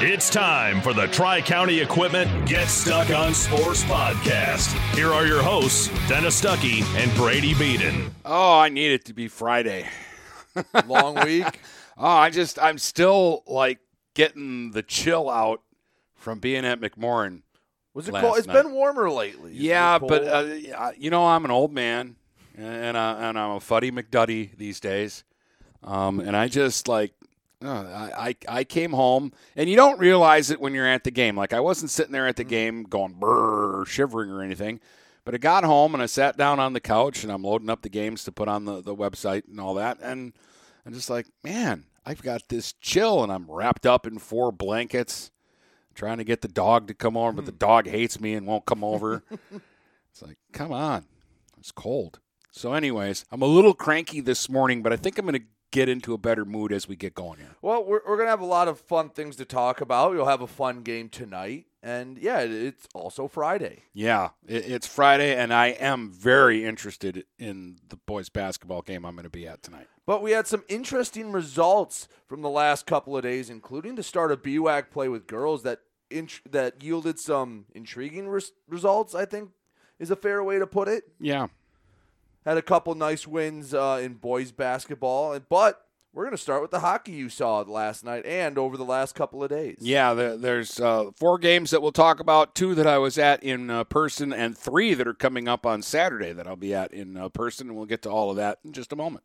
It's time for the Tri County Equipment Get Stuck on Sports podcast. Here are your hosts, Dennis Stuckey and Brady Beaton. Oh, I need it to be Friday. Long week. oh, I just, I'm still like getting the chill out from being at McMorran. Was it last cold? It's night. been warmer lately. Is Yeah, but uh, you know, I'm an old man, and uh, and I'm a fuddy McDuddy these days, um, and I just like. Uh, I, I came home, and you don't realize it when you're at the game. Like I wasn't sitting there at the game going brrr, shivering or anything, but I got home and I sat down on the couch and I'm loading up the games to put on the, the website and all that, and I'm just like, man, I've got this chill, and I'm wrapped up in four blankets, trying to get the dog to come over, but the dog hates me and won't come over. It's like, come on. It's cold. So, anyways, I'm a little cranky this morning, but I think I'm going to get into a better mood as we get going here. well, we're, we're gonna have a lot of fun things to talk about. You'll have a fun game tonight, and yeah, it's also Friday. Yeah, it, it's Friday, and I am very interested in the boys' basketball game I'm going to be at tonight. But we had some interesting results from the last couple of days, including the start of BWAC play with girls that int- that yielded some intriguing res- results. I think is a fair way to put it. Yeah. Had a couple nice wins uh, in boys basketball, but we're gonna start with the hockey you saw last night and over the last couple of days. Yeah, there, there's uh, four games that we'll talk about, two that I was at in uh, person, and three that are coming up on Saturday that I'll be at in uh, person, and we'll get to all of that in just a moment.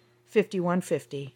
5150.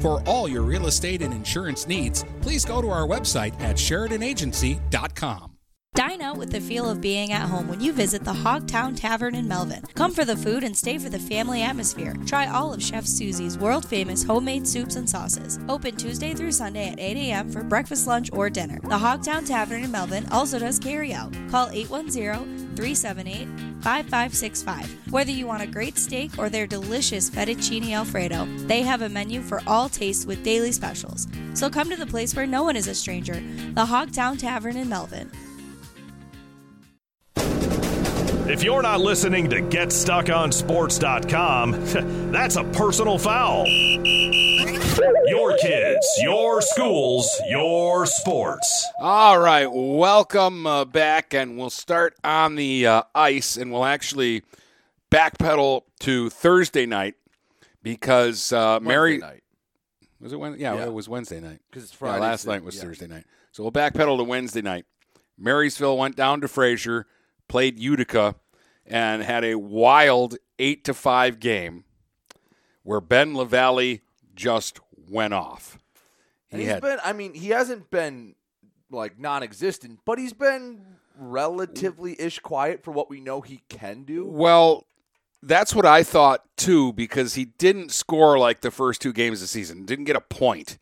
For all your real estate and insurance needs, please go to our website at SheridanAgency.com. Dine out with the feel of being at home when you visit the Hogtown Tavern in Melvin. Come for the food and stay for the family atmosphere. Try all of Chef Susie's world famous homemade soups and sauces. Open Tuesday through Sunday at 8 a.m. for breakfast, lunch, or dinner. The Hogtown Tavern in Melvin also does carry out. Call 810 378 5565. Whether you want a great steak or their delicious fettuccine alfredo, they have a menu for all tastes with daily specials. So come to the place where no one is a stranger, the Hogtown Tavern in Melvin. If you're not listening to GetStuckOnSports.com, that's a personal foul. Your kids, your schools, your sports. All right, welcome uh, back, and we'll start on the uh, ice, and we'll actually backpedal to Thursday night because uh, Mary night. was it Wednesday? Yeah, Yeah. it was Wednesday night 'Cause it's Yeah, Friday, last so- night was yeah. Thursday night, so we'll backpedal to Wednesday night. Marysville went down to Fraser, played Utica, and had a wild eight to five game where Ben LaValle just went off. And He he's had been. I mean, he hasn't been like non-existent, but he's been relatively ish quiet for what we know he can do. Well, that's what I thought too, because he didn't score like the first two games of the season, didn't get a point,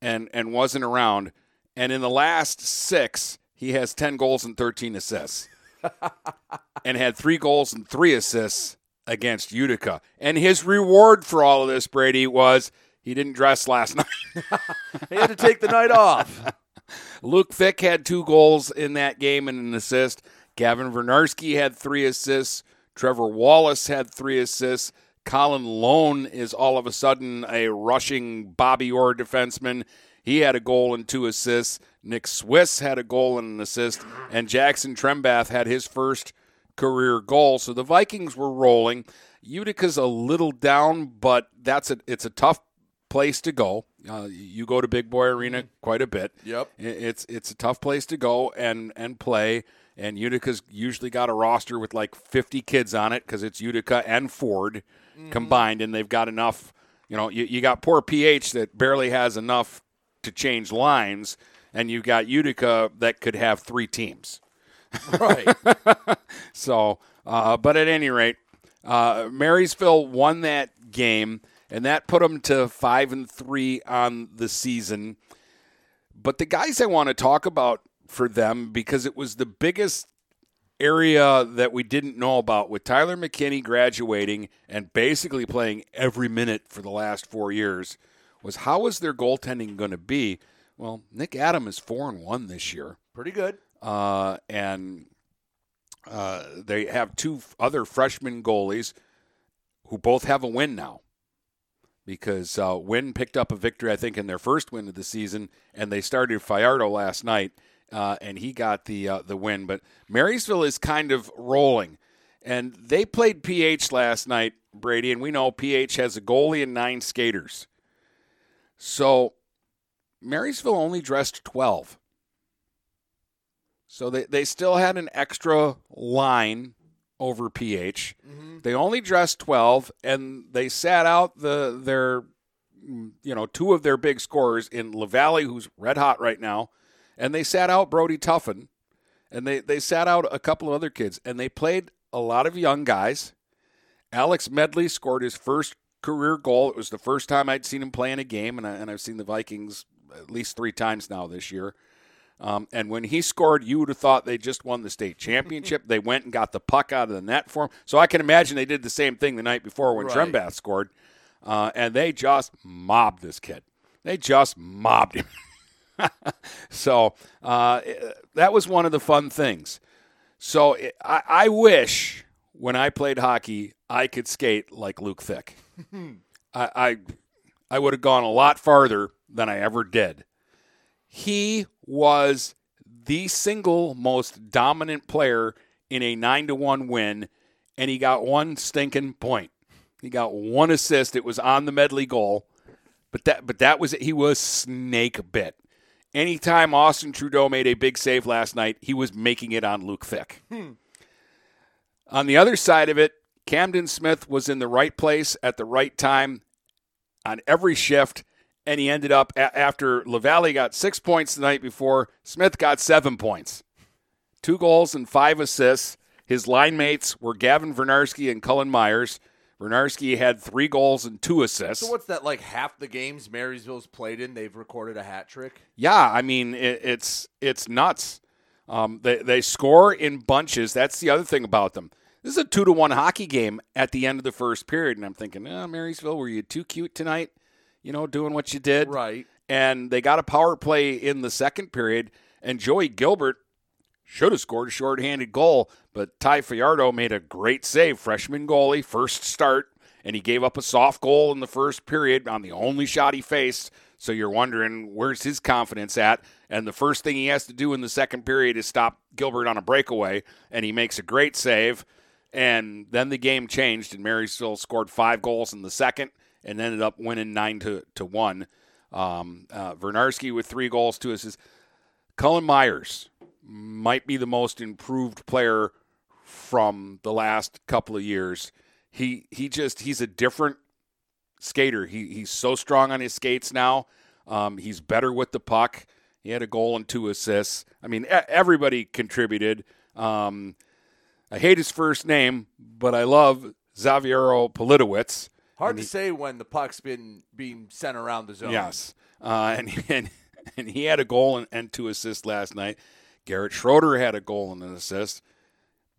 and and wasn't around. And in the last six, he has ten goals and thirteen assists, and had three goals and three assists against Utica. And his reward for all of this, Brady, was he didn't dress last night. He had to take the night off. Luke Fick had two goals in that game and an assist. Gavin Vernarski had three assists. Trevor Wallace had three assists. Colin Lone is all of a sudden a rushing Bobby Orr defenseman. He had a goal and two assists. Nick Swiss had a goal and an assist. And Jackson Trembath had his first career goal. So the Vikings were rolling. Utica's a little down, but that's a it's a tough place to go. Uh, you go to Big Boy Arena quite a bit. Yep. It's it's a tough place to go and and play. And Utica's usually got a roster with like 50 kids on it because it's Utica and Ford combined, and they've got enough. You know, you, you got poor PH that barely has enough to change lines, and you've got Utica that could have three teams. Right. So, uh, but at any rate, uh, Marysville won that game, and that put them to five and three on the season. But the guys I want to talk about for them because it was the biggest area that we didn't know about with Tyler McKinney graduating and basically playing every minute for the last four years was how is their goaltending going to be? Well, Nick Adam is four and one this year Pretty good. uh, and uh, they have two f- other freshman goalies who both have a win now. Because uh, Wynn picked up a victory, I think, in their first win of the season, and they started Fiardo last night, uh, and he got the uh, the win. But Marysville is kind of rolling, and they played PH last night, Brady, and we know PH has a goalie and nine skaters. So Marysville only dressed twelve. So they, they still had an extra line over PH. Mm-hmm. They only dressed 12 and they sat out the their you know, two of their big scorers in LaValle who's red hot right now, and they sat out Brody Tuffin and they they sat out a couple of other kids and they played a lot of young guys. Alex Medley scored his first career goal. It was the first time I'd seen him play in a game, and, I, and I've seen the Vikings at least three times now this year. Um, and when he scored, you would have thought they just won the state championship. they went and got the puck out of the net for him. So I can imagine they did the same thing the night before when Right. Trembath scored. Uh, and they just mobbed this kid. They just mobbed him. so uh, that was one of the fun things. So it, I, I wish when I played hockey, I could skate like Luke Fick. I, I, I would have gone a lot farther than I ever did. He was the single most dominant player in a nine to one win, and he got one stinking point. He got one assist. It was on the medley goal, but that but that was it. He was snake bit. Anytime Austin Trudeau made a big save last night, he was making it on Luke Fick. Hmm. On the other side of it, Camden Smith was in the right place at the right time on every shift, and he ended up a- after LaValle got six points the night before. Smith got seven points, two goals and five assists. His line mates were Gavin Vernarski and Cullen Myers. Vernarski had three goals and two assists. So what's that like? Half the games Marysville's played in, they've recorded a hat trick. Yeah, I mean it, it's it's nuts. Um, they they score in bunches. That's the other thing about them. This is a two to one hockey game at the end of the first period, and I'm thinking, oh, Marysville, were you too cute tonight? You know, doing what you did, Right. And they got a power play in the second period, and Joey Gilbert should have scored a shorthanded goal, but Ty Fiardo made a great save, freshman goalie, first start, and he gave up a soft goal in the first period on the only shot he faced. So you're wondering where's his confidence at? And the first thing he has to do in the second period is stop Gilbert on a breakaway, and he makes a great save. And then the game changed, and Marysville scored five goals in the second and ended up winning nine to to one. Um, uh, Vernarski with three goals, two assists. Cullen Myers might be the most improved player from the last couple of years. He he just he's a different skater. He he's so strong on his skates now. Um, he's better with the puck. He had a goal and two assists. I mean, everybody contributed. Um, I hate his first name, but I love Xaviero Politowicz. Hard to say when the puck's been being sent around the zone. Yes, uh, and, and and he had a goal and, and two assists last night. Garrett Schroeder had a goal and an assist.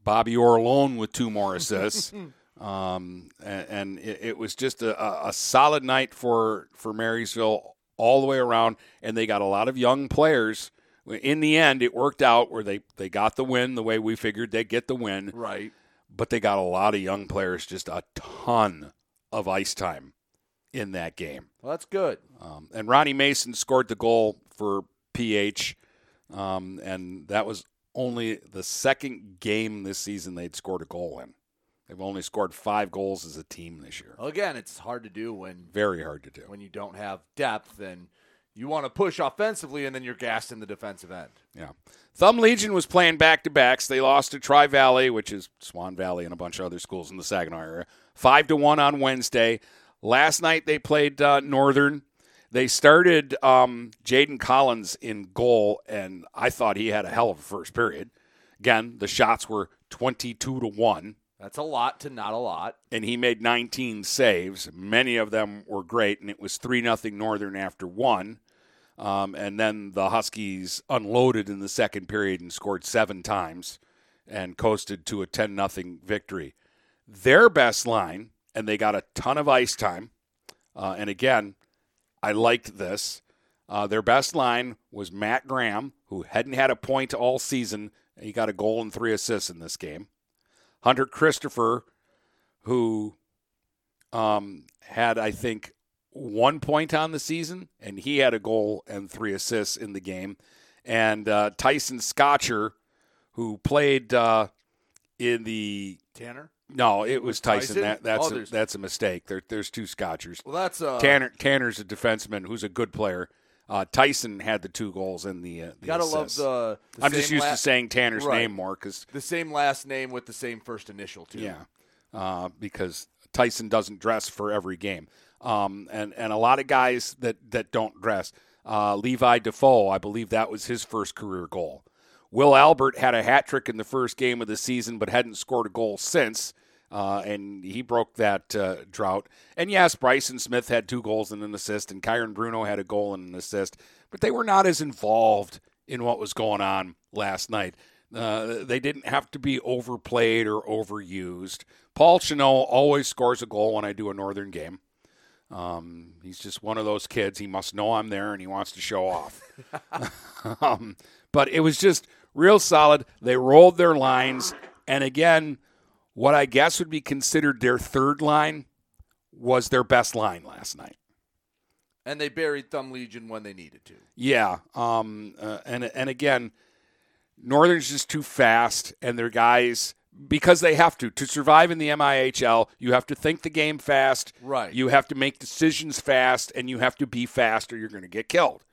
Bobby Orr with two more assists. um, and, and it, it, was just a, a solid night for, for Marysville all the way around. And they got a lot of young players. In the end, it worked out where they, they got the win the way we figured they'd get the win. Right. But they got a lot of young players, just a ton of ice time in that game. Well, that's good. Um, and Ronnie Mason scored the goal for PH, um, and that was only the second game this season they'd scored a goal in. They've only scored five goals as a team this year. Well, again, it's hard to do when very hard to do when you don't have depth and you want to push offensively and then you're gassed in the defensive end. Yeah. Thumb Legion was playing back to backs. They lost to Tri Valley, which is Swan Valley and a bunch of other schools in the Saginaw area, five to one on Wednesday. Last night they played uh, Northern. They started um, Jaden Collins in goal, and I thought he had a hell of a first period. Again, the shots were 22 to 1. That's a lot to not a lot. And he made 19 saves. Many of them were great, and it was 3 nothing Northern after one. Um, and then the Huskies unloaded in the second period and scored seven times and coasted to a 10 nothing victory. Their best line and they got a ton of ice time. Uh, and again, I liked this. Uh, their best line was Matt Graham, who hadn't had a point all season. He got a goal and three assists in this game. Hunter Christopher, who um, had, I think, one point on the season, and he had a goal and three assists in the game. And uh, Tyson Scotcher, who played uh, in the Tanner no, it was Tyson. Tyson? That, that's oh, a, that's a mistake. There, there's two Scotchers. Well, that's uh, Tanner. Tanner's a defenseman who's a good player. Uh, Tyson had the two goals in the. Uh, the Gotta assists. love the. the I'm just used la- to saying Tanner's right. name more because the same last name with the same first initial too. Yeah, uh, because Tyson doesn't dress for every game, um, and and a lot of guys that that don't dress. Uh, Levi Defoe, I believe that was his first career goal. Will Albert had a hat trick in the first game of the season, but hadn't scored a goal since uh, and he broke that uh, drought. And yes, Bryson Smith had two goals and an assist, and Kyron Bruno had a goal and an assist, but they were not as involved in what was going on last night. Uh, they didn't have to be overplayed or overused. Paul Chanot always scores a goal when I do a Northern game. Um, he's just one of those kids. He must know I'm there and he wants to show off. um, but it was just real solid. They rolled their lines. And again, what I guess would be considered their third line was their best line last night. And they buried Thumb Legion when they needed to. Yeah, um, uh, and and again, Northern's just too fast, and their guys because they have to to survive in the MIHL. You have to think the game fast. Right. You have to make decisions fast, and you have to be fast, or you're going to get killed.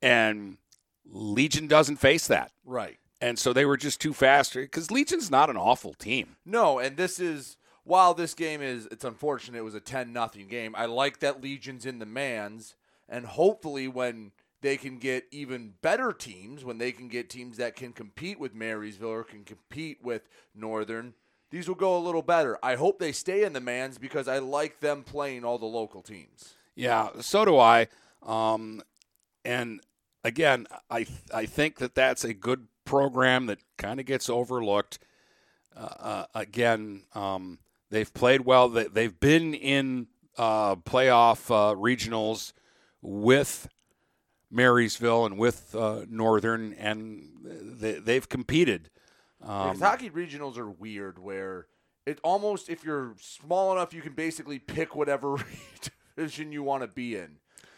And Legion doesn't face that. Right and so they were just too fast because Legion's not an awful team. No, and this is while this game is it's unfortunate it was a 10 nothing game. I like that Legion's in the mans and hopefully when they can get even better teams, when they can get teams that can compete with Marysville or can compete with Northern, these will go a little better. I hope they stay in the mans because I like them playing all the local teams. Yeah, so do I. Um, and again, I I think that that's a good program that kind of gets overlooked. Uh, uh, again, um, they've played well. They, have been in uh, playoff uh, regionals with Marysville and with uh, Northern, and they, have competed. Um, hockey regionals are weird where it almost if you're small enough, you can basically pick whatever division you want to be in.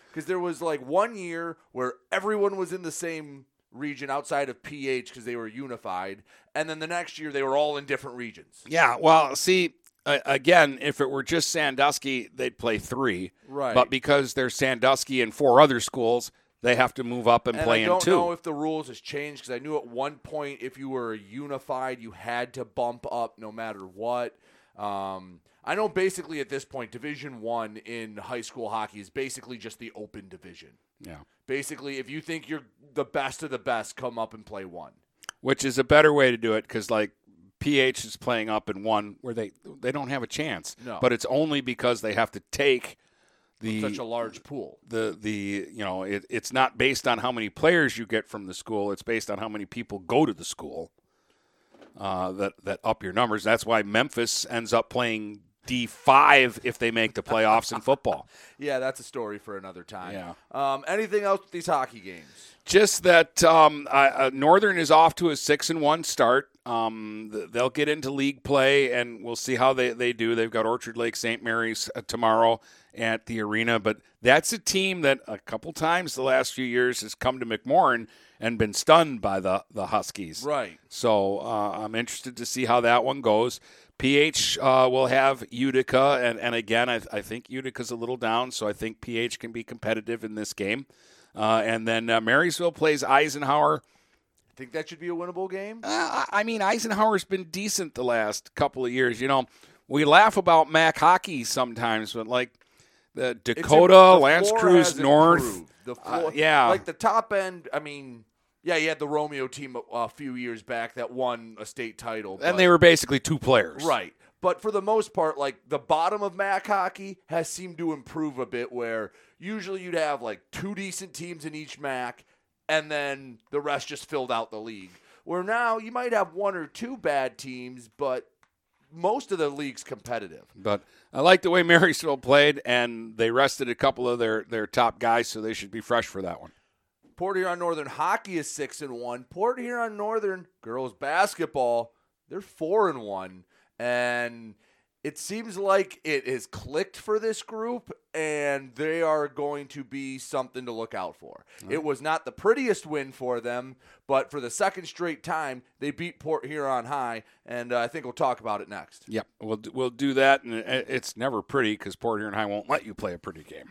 Because there was like one year where everyone was in the same region outside of PH because they were unified, and then the next year they were all in different regions. Yeah, well, see, uh, again, if it were just Sandusky, they'd play three. Right. But because there's Sandusky and four other schools, they have to move up and, And play I in don't two. know if the rules has changed because I knew at one point if you were unified, you had to bump up no matter what. Um, I know basically at this point, Division One in high school hockey is basically just the open division. yeah. Basically, if you think you're the best of the best, come up and play one. Which is a better way to do it because, like, PH is playing up in one where they they don't have a chance. No. But it's only because they have to take the Such a large pool. the the you know it, it's not based on how many players you get from the school. It's based on how many people go to the school. Uh, that that up your numbers. That's why Memphis ends up playing D five if they make the playoffs in football. Yeah, that's a story for another time. Yeah. Um, anything else with these hockey games? Just that um, uh, Northern is off to a six and one start. Um, they'll get into league play, and we'll see how they, they do. They've got Orchard Lake St. Mary's uh, tomorrow at the arena, but that's a team that a couple times the last few years has come to McMorran and been stunned by the the Huskies. Right. So uh, I'm interested to see how that one goes. PH uh, will have Utica, and, and again, I, I think Utica's a little down, so I think PH can be competitive in this game. Uh, and then uh, Marysville plays Eisenhower. I think that should be a winnable game? Uh, I mean, Eisenhower's been decent the last couple of years. You know, we laugh about MAC hockey sometimes, but like the Dakota, the L'Anse Creuse North. The uh, floor, yeah, like the top end. I mean, yeah, you had the Romeo team a, a few years back that won a state title, and but- they were basically two players, right. But for the most part, like the bottom of MAC hockey has seemed to improve a bit. Where usually you'd have like two decent teams in each MAC, and then the rest just filled out the league. Where now you might have one or two bad teams, but most of the league's competitive. But I like the way Marysville played, and they rested a couple of their, their top guys, so they should be fresh for that one. Port Huron Northern hockey is six and one. Port Huron Northern girls basketball, they're four and one, and it seems like it is clicked for this group, and they are going to be something to look out for. It was not the prettiest win for them, but for the second straight time, they beat Port Huron High, and uh, I think we'll talk about it next. Yep, we'll we'll do that, and it's never pretty because Port Huron High won't let you play a pretty game.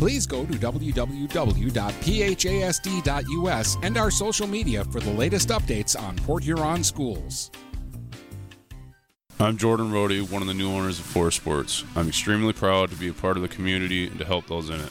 Please go to www.phasd.us and our social media for the latest updates on Port Huron schools. I'm Jordan Rohde, one of the new owners of Forest Sports. I'm extremely proud to be a part of the community and to help those in it.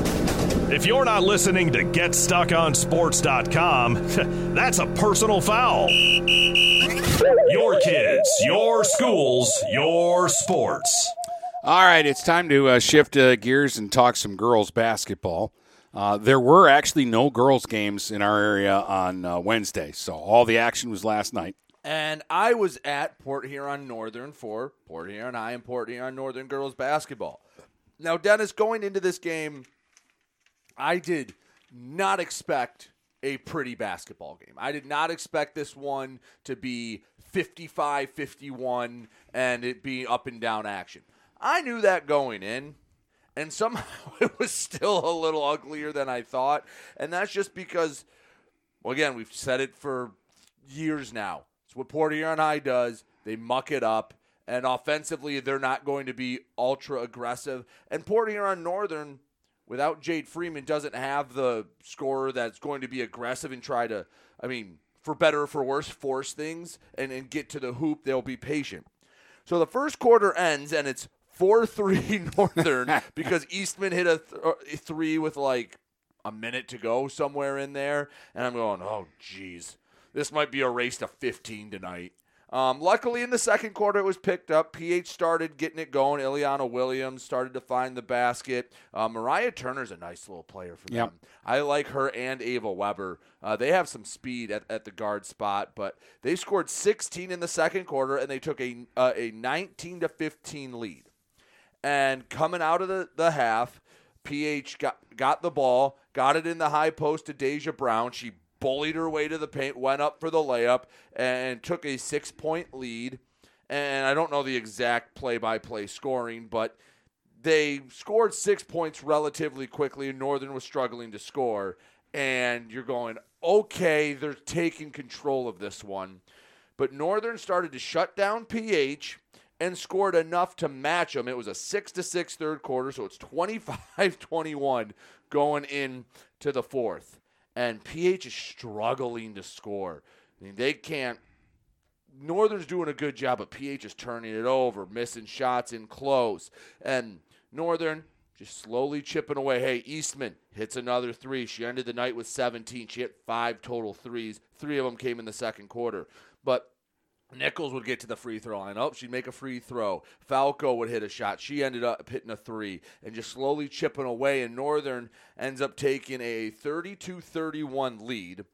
If you're not listening to GetStuckOnSports.com, that's a personal foul. Your kids, your schools, your sports. All right, it's time to uh, shift uh, gears and talk some girls basketball. Uh, there were actually no girls' games in our area on uh, Wednesday, so all the action was last night. And I was at Port Huron Northern for Port Huron High and Port Huron Northern girls basketball. Now, Dennis, going into this game, I did not expect a pretty basketball game. I did not expect this one to be 55 51 and it be up and down action. I knew that going in, and somehow it was still a little uglier than I thought. And that's just because, well, again, we've said it for years now. It's what Port Huron High does. They muck it up, and offensively, they're not going to be ultra aggressive. And Port Huron Northern without Jade Freeman doesn't have the scorer that's going to be aggressive and try to, I mean, for better or for worse, force things and, and get to the hoop. They'll be patient. So the first quarter ends and it's 4 3 Northern because Eastman hit a th- uh, three with like a minute to go somewhere in there. And I'm going, oh, geez, this might be a race to 15 tonight. Um, luckily, in the second quarter, it was picked up. PH started getting it going. Ileana Williams started to find the basket. Uh, Mariah Turner's a nice little player for Yep. them. I like her and Ava Weber. Uh, they have some speed at, at the guard spot, but they scored 16 in the second quarter, and they took a uh, a 19 to 15 lead. And coming out of the, the half, PH got got the ball, got it in the high post to Deja Brown. She bullied her way to the paint, went up for the layup, and took a six point lead. And I don't know the exact play by play scoring, but they scored six points relatively quickly, and Northern was struggling to score. And you're going, okay, they're taking control of this one. But Northern started to shut down PH and scored enough to match them. It was a 6 to 6 third quarter, so it's 25-21 going in to the fourth. And PH is struggling to score. I mean, they can't Northern's doing a good job, but PH is turning it over, missing shots in close. And Northern just slowly chipping away. Hey, Eastman hits another three. She ended the night with 17. She hit five total threes. Three of them came in the second quarter. But Nichols would get to the free throw line. Oh, she'd make a free throw. Falco would hit a shot. She ended up hitting a three and just slowly chipping away. And Northern ends up taking a 32 31 lead.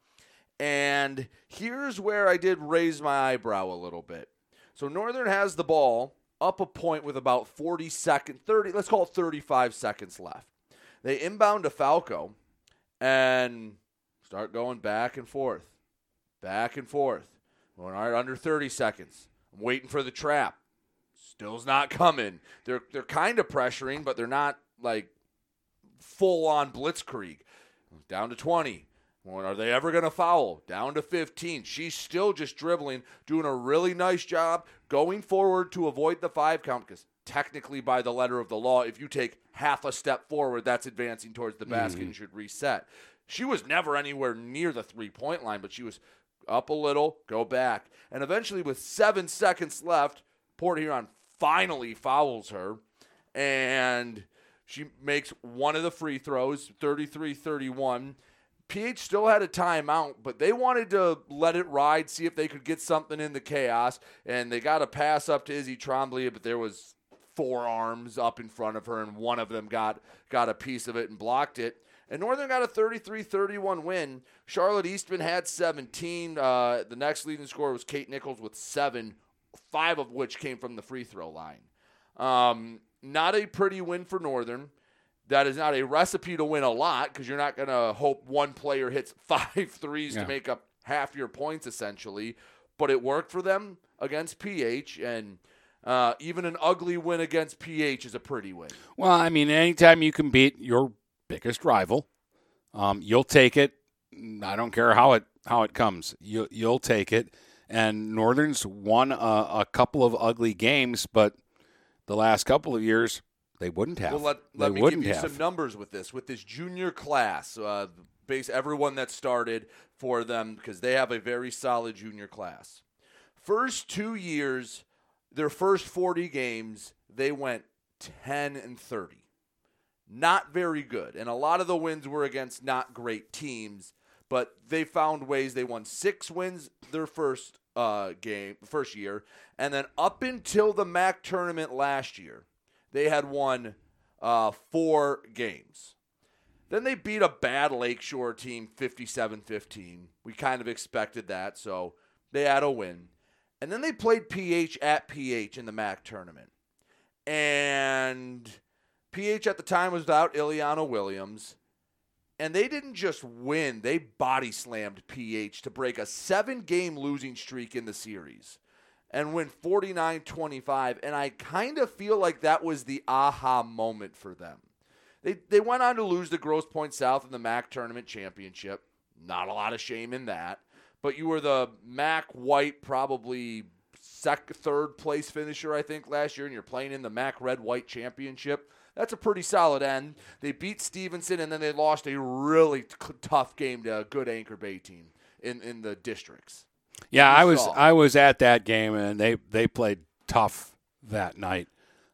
And here's where I did raise my eyebrow a little bit. So Northern has the ball up a point with about 40 seconds, 30, let's call it 35 seconds left. They inbound to Falco and start going back and forth, back and forth. Going, all right, under 30 seconds. I'm waiting for the trap. Still's not coming. They're they're kind of pressuring, but they're not like full on blitzkrieg. Down to 20. Well, are they ever going to foul? Down to 15. She's still just dribbling, doing a really nice job going forward to avoid the five count because technically, by the letter of the law, if you take half a step forward, that's advancing towards the basket mm-hmm. and should reset. She was never anywhere near the three point line, but she was up a little, go back. And eventually, with seven seconds left, Port Huron finally fouls her. And she makes one of the free throws, 33 31. PH still had a timeout, but they wanted to let it ride, see if they could get something in the chaos. And they got a pass up to Izzy Trombley, but there was four arms up in front of her, and one of them got got a piece of it and blocked it. And Northern got a 33-31 win. Charlotte Eastman had 17. Uh, the next leading scorer was Kate Nichols with seven, five of which came from the free throw line. Um, not a pretty win for Northern. That is not a recipe to win a lot because you're not going to hope one player hits five threes Yeah. to make up half your points, essentially. But it worked for them against PH, and uh, even an ugly win against PH is a pretty win. Well, I mean, anytime you can beat your biggest rival, um, you'll take it. I don't care how it how it comes. You you'll take it. And Northern's won a, a couple of ugly games, but the last couple of years they wouldn't have. Well, let, let me give you have. some numbers with this. With this junior class, uh, base everyone that started for them because they have a very solid junior class. First two years, their first 40 games, they went 10 and 30. Not very good. And a lot of the wins were against not great teams, but they found ways. They won six wins their first uh, game, first year, and then up until the MAC tournament last year, they had won uh, four games. Then they beat a bad Lakeshore team 57 15. We kind of expected that, so they had a win. And then they played PH at PH in the MAC tournament. And PH at the time was without Ileana Williams. And they didn't just win, they body slammed PH to break a seven game losing streak in the series and win 49 25. And I kind of feel like that was the aha moment for them. They, they went on to lose the Grosse Pointe South in the MAC tournament championship. Not a lot of shame in that. But you were the MAC white, probably sec- third place finisher, I think, last year, and you're playing in the MAC red white championship. That's a pretty solid end. They beat Stevenson, and then they lost a really t- tough game to a good Anchor Bay team in, in the districts. Yeah, I was saw. I was at that game and they they played tough that night.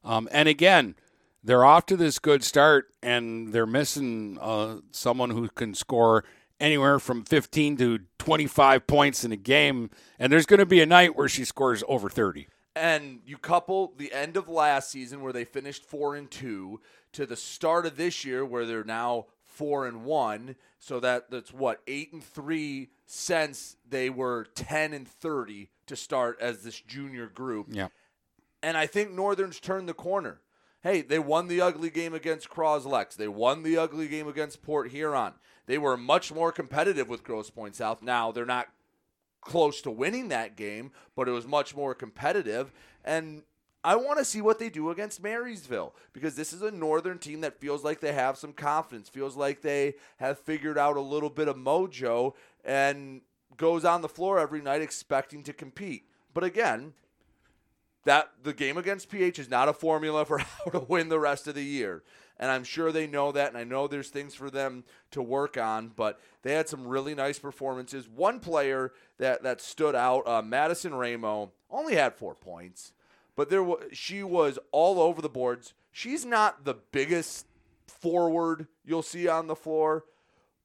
Um, and again, they're off to this good start and they're missing uh, someone who can score anywhere from 15 to 25 points in a game and there's going to be a night where she scores over 30. And you couple the end of last season where they finished four and two to the start of this year where they're now four and one so that that's what eight and three since they were 10 and 30 to start as this junior group Yeah. and I think Northern's turned the corner. Hey, they won the ugly game against Croslex. They won the ugly game against Port Huron. They were much more competitive with Grosse Pointe South. Now they're not close to winning that game, but it was much more competitive. And I want to see what they do against Marysville because this is a northern team that feels like they have some confidence, feels like they have figured out a little bit of mojo and goes on the floor every night expecting to compete. But again, that the game against PH is not a formula for how to win the rest of the year. And I'm sure they know that, and I know there's things for them to work on. But they had some really nice performances. One player that that stood out, uh, Madison Ramo, only had four points, but there was she was all over the boards. She's not the biggest forward you'll see on the floor,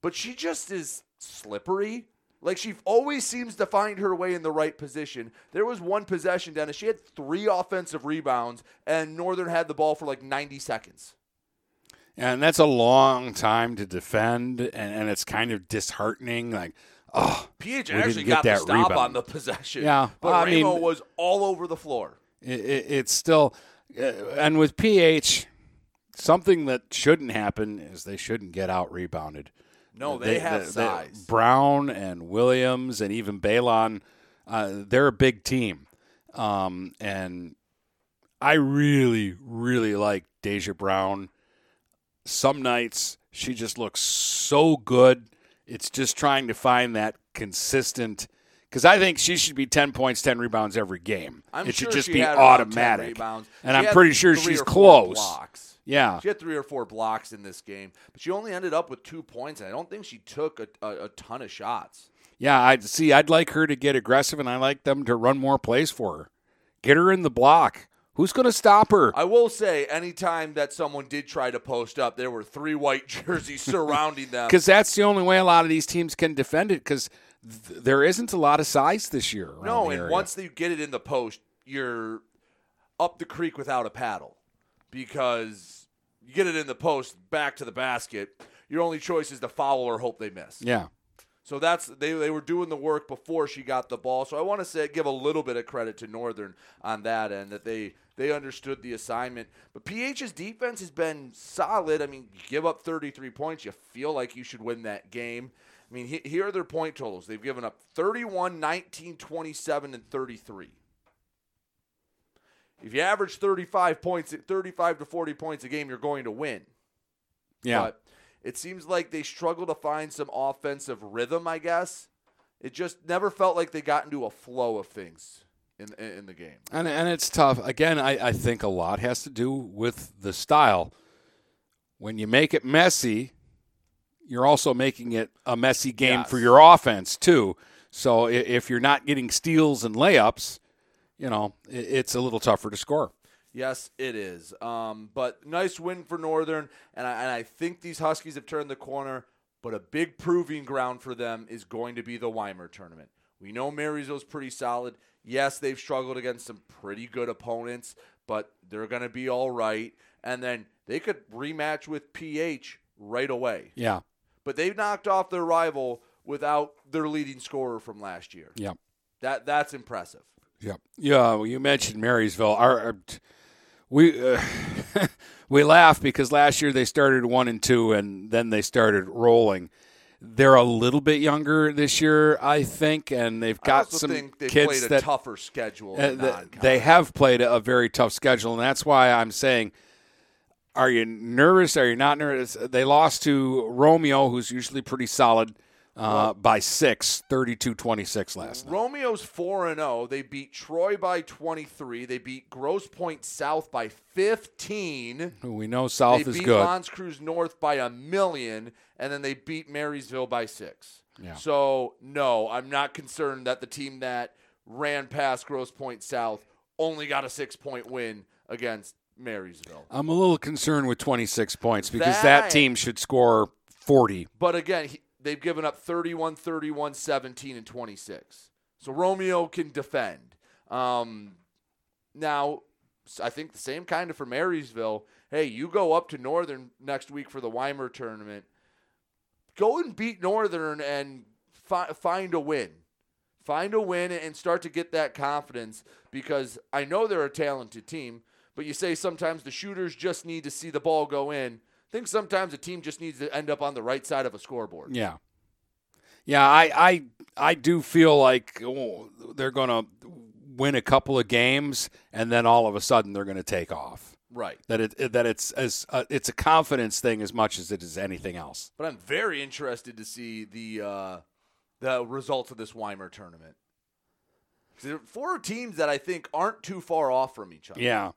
but she just is slippery. Like she always seems to find her way in the right position. There was one possession, Dennis. She had three offensive rebounds, and Northern had the ball for like 90 seconds. And that's a long time to defend and, and it's kind of disheartening like oh PH actually got the that stop rebound. on the possession. Yeah, but I Ramo mean- was all over the floor. it, it, it's still uh, and with PH something that shouldn't happen is they shouldn't get out rebounded. No, they have size. Brown and Williams and even Balon, uh, they're a big team, um, and I really, really like Deja Brown. Some nights she just looks so good. It's just trying to find that consistent. Because I think she should be ten points, ten rebounds every game. I'm it should just be had around 10 automatic. And She I'm pretty sure she's close. blocks. Yeah. She had three or four blocks in this game, but she only ended up with two points, and I don't think she took a, a, a ton of shots. Yeah, I'd see. I'd like her to get aggressive, and I like them to run more plays for her. Get her in the block. Who's going to stop her? I will say, anytime that someone did try to post up, there were three white jerseys surrounding them. Because that's the only way a lot of these teams can defend it. Because th- there isn't a lot of size this year. No, and area. once they get it in the post, you're up the creek without a paddle because you get it in the post, back to the basket. Your only choice is to foul or hope they miss. yeah, So that's they they were doing the work before she got the ball. So I want to say give a little bit of credit to Northern on that end that they they understood the assignment. But PH's defense has been solid. I mean, you give up 33 points, you feel like you should win that game. I mean, he- here are their point totals. They've given up 31, 19, 27 and 33. If you average 35 points, 35 to 40 points a game, you're going to win. yeah. But it seems like they struggle to find some offensive rhythm, I guess. It just never felt like they got into a flow of things in in the game. And and it's tough. Again, I, I think a lot has to do with the style. When you make it messy, you're also making it a messy game for your offense too. So if you're not getting steals and layups, you know it's a little tougher to score. Yes, it is. Um, but nice win for Northern, and I, and I think these Huskies have turned the corner. But a big proving ground for them is going to be the Weimer tournament. We know Marysville's pretty solid. Yes, they've struggled against some pretty good opponents, but they're going to be all right. And then they could rematch with PH right away. Yeah. But they've knocked off their rival without their leading scorer from last year. Yeah. That that's impressive. Yep. Yeah. Well, you mentioned Marysville. Our, our- we uh, we laugh because last year they started one and two, and then they started rolling. They're a little bit younger this year, I think, and they've got some think they've kids played a that tougher schedule. uh, they have played a very tough schedule, and that's why I'm saying. Are you nervous? Are you not nervous? They lost to Romeo, who's usually pretty solid, uh, by six, 32-26 last night. Romeo's 4 and 0. They beat Troy by 23. They beat Grosse Pointe South by 15. Who we know South is good. they is beat good. L'Anse Creuse North by a million, and then they beat Marysville by six. Yeah. So no, I'm not concerned that the team that ran past Grosse Pointe South only got a six point win against Marysville. I'm a little concerned with 26 points because that, That- team should score 40. But again, he, they've given up 31, 31, 17, and 26. So Romeo can defend. Um, now, I think the same kind of for Marysville. Hey, you go up to Northern next week for the Weimer tournament. Go and beat Northern and fi- find a win. Find a win and start to get that confidence because I know they're a talented team, but you say sometimes the shooters just need to see the ball go in. I think sometimes a team just needs to end up on the right side of a scoreboard. Yeah. Yeah, I I I do feel like oh, they're going to win a couple of games and then all of a sudden they're going to take off. Right. That it that it's as uh, it's a confidence thing as much as it is anything else. But I'm very interested to see the uh, the results of this Weimer tournament. There are four teams that I think aren't too far off from each other. Yeah.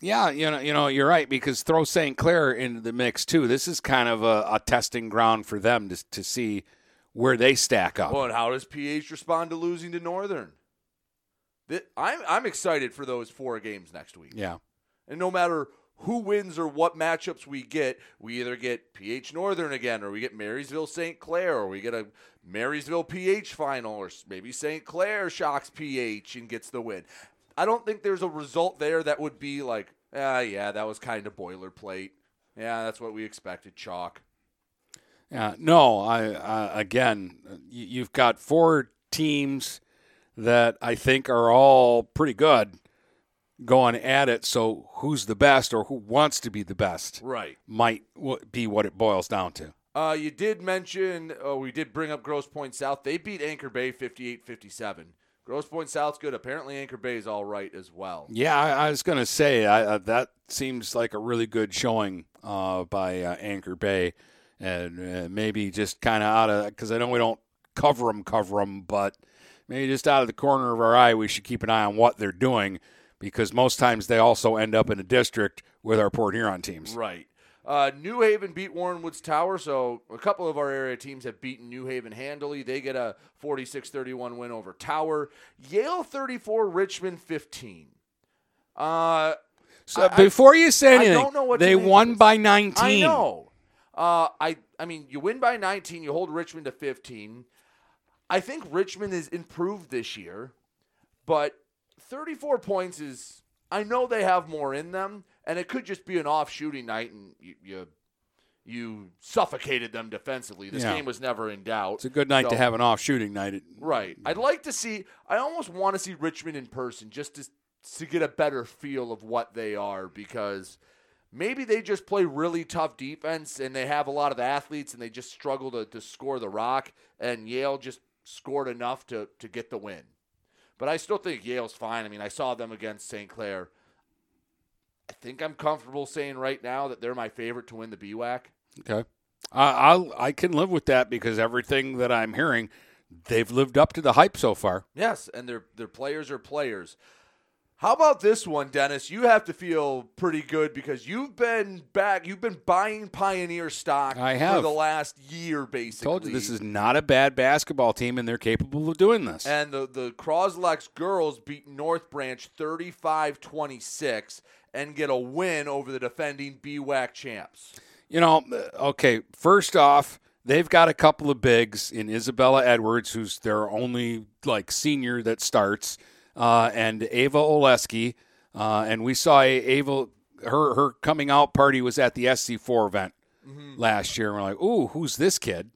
Yeah, you know, you know, you're right because throw St. Clair into the mix too. This is kind of a, a testing ground for them to to see where they stack up. Well, and how does PH respond to losing to Northern? Th- I'm I'm excited for those four games next week. Yeah. And no matter who wins or what matchups we get, we either get PH Northern again, or we get Marysville St. Clair, or we get a Marysville PH final, or maybe St. Clair shocks PH and gets the win. I don't think there's a result there that would be like, ah, yeah, that was kind of boilerplate. Yeah, that's what we expected. Chalk. Yeah, no, I uh, again, you, you've got four teams that I think are all pretty good going at it. So who's the best or who wants to be the best? Right. Might be what it boils down to. Uh, you did mention, oh, we did bring up Grosse Pointe South. They beat Anchor Bay 58 57. Grosse Pointe South's good. Apparently, Anchor Bay is all right as well. Yeah, I, I was going to say I, uh, that seems like a really good showing uh, by uh, Anchor Bay, and uh, maybe just kind of out of because I know we don't cover them, cover them, but maybe just out of the corner of our eye, we should keep an eye on what they're doing because most times they also end up in a district with our Port Huron teams. Right. Uh, New Haven beat Warren Woods Tower, so a couple of our area teams have beaten New Haven handily. They get a 46 31 win over Tower. Yale 34, Richmond 15. Uh, So I- before you say anything, I don't know what they won by 19. I know. Uh, I I mean, you win by 19. You hold Richmond to 15. I think Richmond is improved this year, but 34 points is. I know they have more in them, and it could just be an off shooting night, and you you, you suffocated them defensively. This Yeah. game was never in doubt. It's a good night to have an off shooting night. It- Right. I'd like to see. I almost want to see Richmond in person just to to get a better feel of what they are because maybe they just play really tough defense and they have a lot of athletes and they just struggle to, to score the rock and Yale just scored enough to to get the win. But I still think Yale's fine. I mean, I saw them against St. Clair. I think I'm comfortable saying right now that they're my favorite to win the BWAC. Okay. I I'll, I can live with that because everything that I'm hearing, they've lived up to the hype so far. Yes, and their their players are players. How about this one, Dennis? You have to feel pretty good because you've been back. You've been buying Pioneer stock I for have. the last year, basically. Told you this is not a bad basketball team, and they're capable of doing this. And the the Croslex girls beat North Branch 35-26 and get a win over the defending BWAC champs. You know, okay, first off, they've got a couple of bigs in Isabella Edwards, who's their only like senior that starts, uh, and Ava Oleski. Uh, and we saw Ava her her coming out party was at the SC4 event last year. And we're like, ooh, who's this kid?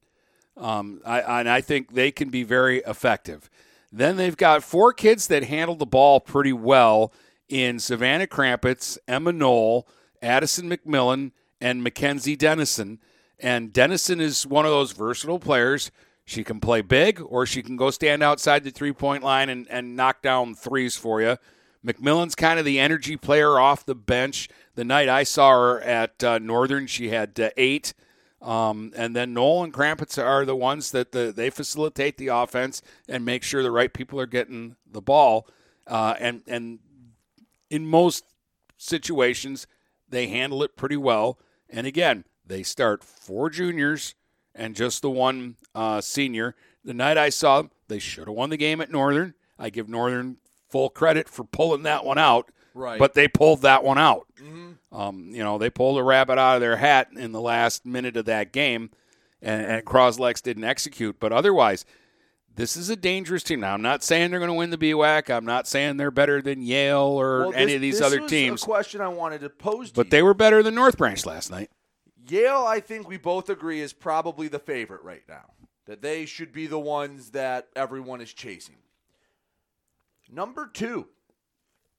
Um, I, and I think they can be very effective. Then they've got four kids that handle the ball pretty well in Savannah Crampets, Emma Knoll, Addison McMillan, and Mackenzie Dennison. And Dennison is one of those versatile players. She can play big or she can go stand outside the three point line and, and knock down threes for you. McMillan's kind of the energy player off the bench. The night I saw her at uh, Northern, she had uh, eight. Um, and then Noel and Krampitz are the ones that the, they facilitate the offense and make sure the right people are getting the ball. Uh, and and in most situations, they handle it pretty well. And again, they start four juniors and just the one uh, senior. The night I saw them, they should have won the game at Northern. I give Northern full credit for pulling that one out. Right. But they pulled that one out. Um, you know, they pulled a rabbit out of their hat in the last minute of that game, and, and Croslex didn't execute. But otherwise, this is a dangerous team. Now, I'm not saying they're going to win the BWAC. I'm not saying they're better than Yale or Well, any of these this other teams. A question I wanted to pose to But you. they were better than North Branch last night. Yale, I think we both agree, is probably the favorite right now. That they should be the ones that everyone is chasing. Number two,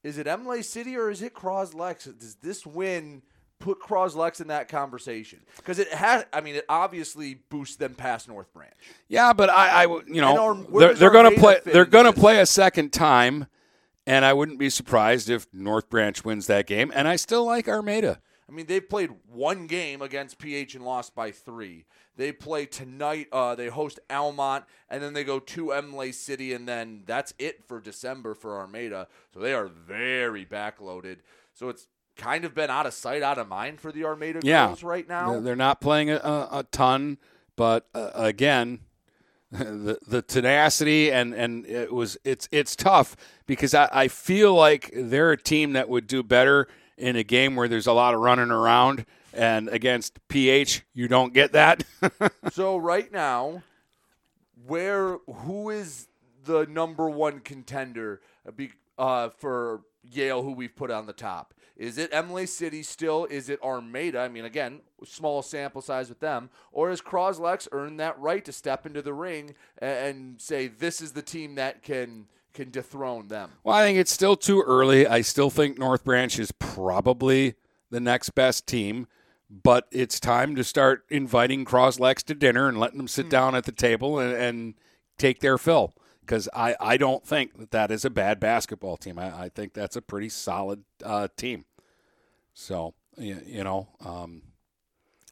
is it Imlay City or is it Croslex? Does this win put Croslex in that conversation? Because it has. I mean, it obviously boosts them past North Branch. Yeah, but I, I would- you know, our- they're, they're going to play. They're going to play a second time, and I wouldn't be surprised if North Branch wins that game. And I still like Armada. I mean, they've played one game against PH and lost by three. They play tonight. Uh, they host Almont, and then they go to Imlay City, and then that's it for December for Armada. So they are very backloaded. So it's kind of been out of sight, out of mind for the Armada Yeah, girls right now. They're, not playing a, a, a ton, but uh, again, the the tenacity and and it was it's it's tough because I, I feel like they're a team that would do better in a game where there's a lot of running around. And against PH, you don't get that. so right now, where who is the number one contender uh, uh, for Yale? Who we've put on the top? Is it Imlay City still? Is it Armada? I mean, again, small sample size with them, or has Croslex earned that right to step into the ring and, and say this is the team that can can dethrone them? Well, I think it's still too early. I still think North Branch is probably the next best team, but it's time to start inviting Croslex to dinner and letting them sit down at the table and, and take their fill. Because I, I don't think that that is a bad basketball team. I, I think that's a pretty solid uh, team. So, you, you know, um,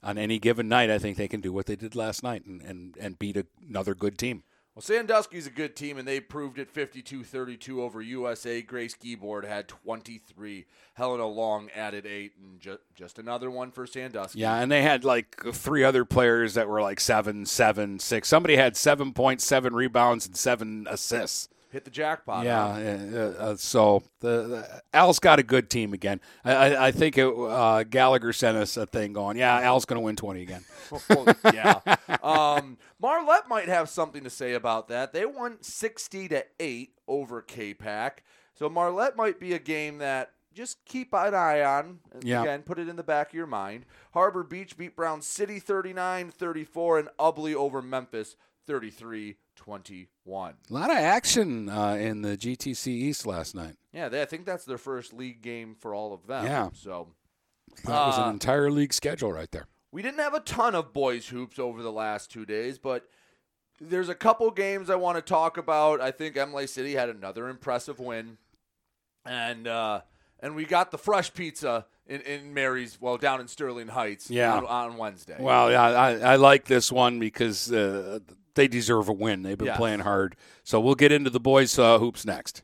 on any given night, I think they can do what they did last night and, and, and beat a, another good team. Well, Sandusky's a good team, and they proved it 52-32 over USA. Grace Keyboard had 23. Helena Long added eight, and ju- just another one for Sandusky. Yeah, and they had like three other players that were like seven, seven, six. Somebody had seven point seven rebounds and seven assists. Hit the jackpot. Yeah, uh, so the, the Al's got a good team again. I, I, I think it, uh, Gallagher sent us a thing going. Yeah, Al's going to win twenty again. Oh, yeah. Um, Marlette might have something to say about that. They won 60 to 8 over K Pack. So Marlette might be a game that just keep an eye on. Yeah. Again, put it in the back of your mind. Harbor Beach beat Brown City 39-34 and Ubly over Memphis 33-21. A lot of action uh, in the GTC East last night. Yeah, they, I think that's their first league game for all of them. Yeah. So That was Uh, an entire league schedule right there. We didn't have a ton of boys hoops over the last two days, but there's a couple games I want to talk about. I think Imlay City had another impressive win, and uh, and we got the fresh pizza in, in Mary's, well, down in Sterling Heights, Yeah. on, on Wednesday. Well, yeah, I, I like this one because uh, they deserve a win. They've been Yes. playing hard. So we'll get into the boys' uh, hoops next.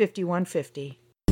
5150.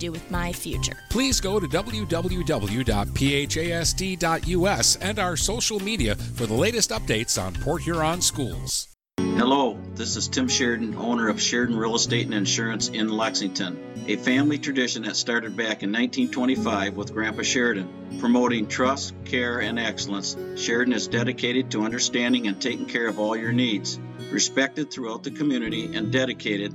do with my future. Please go to www.phasd.us and our social media for the latest updates on Port Huron schools. Hello, this is Tim Sheridan, owner of Sheridan Real Estate and Insurance in Lexington, a family tradition that started back in 1925 with Grandpa Sheridan. Promoting trust, care, and excellence, Sheridan is dedicated to understanding and taking care of all your needs. Respected throughout the community and dedicated,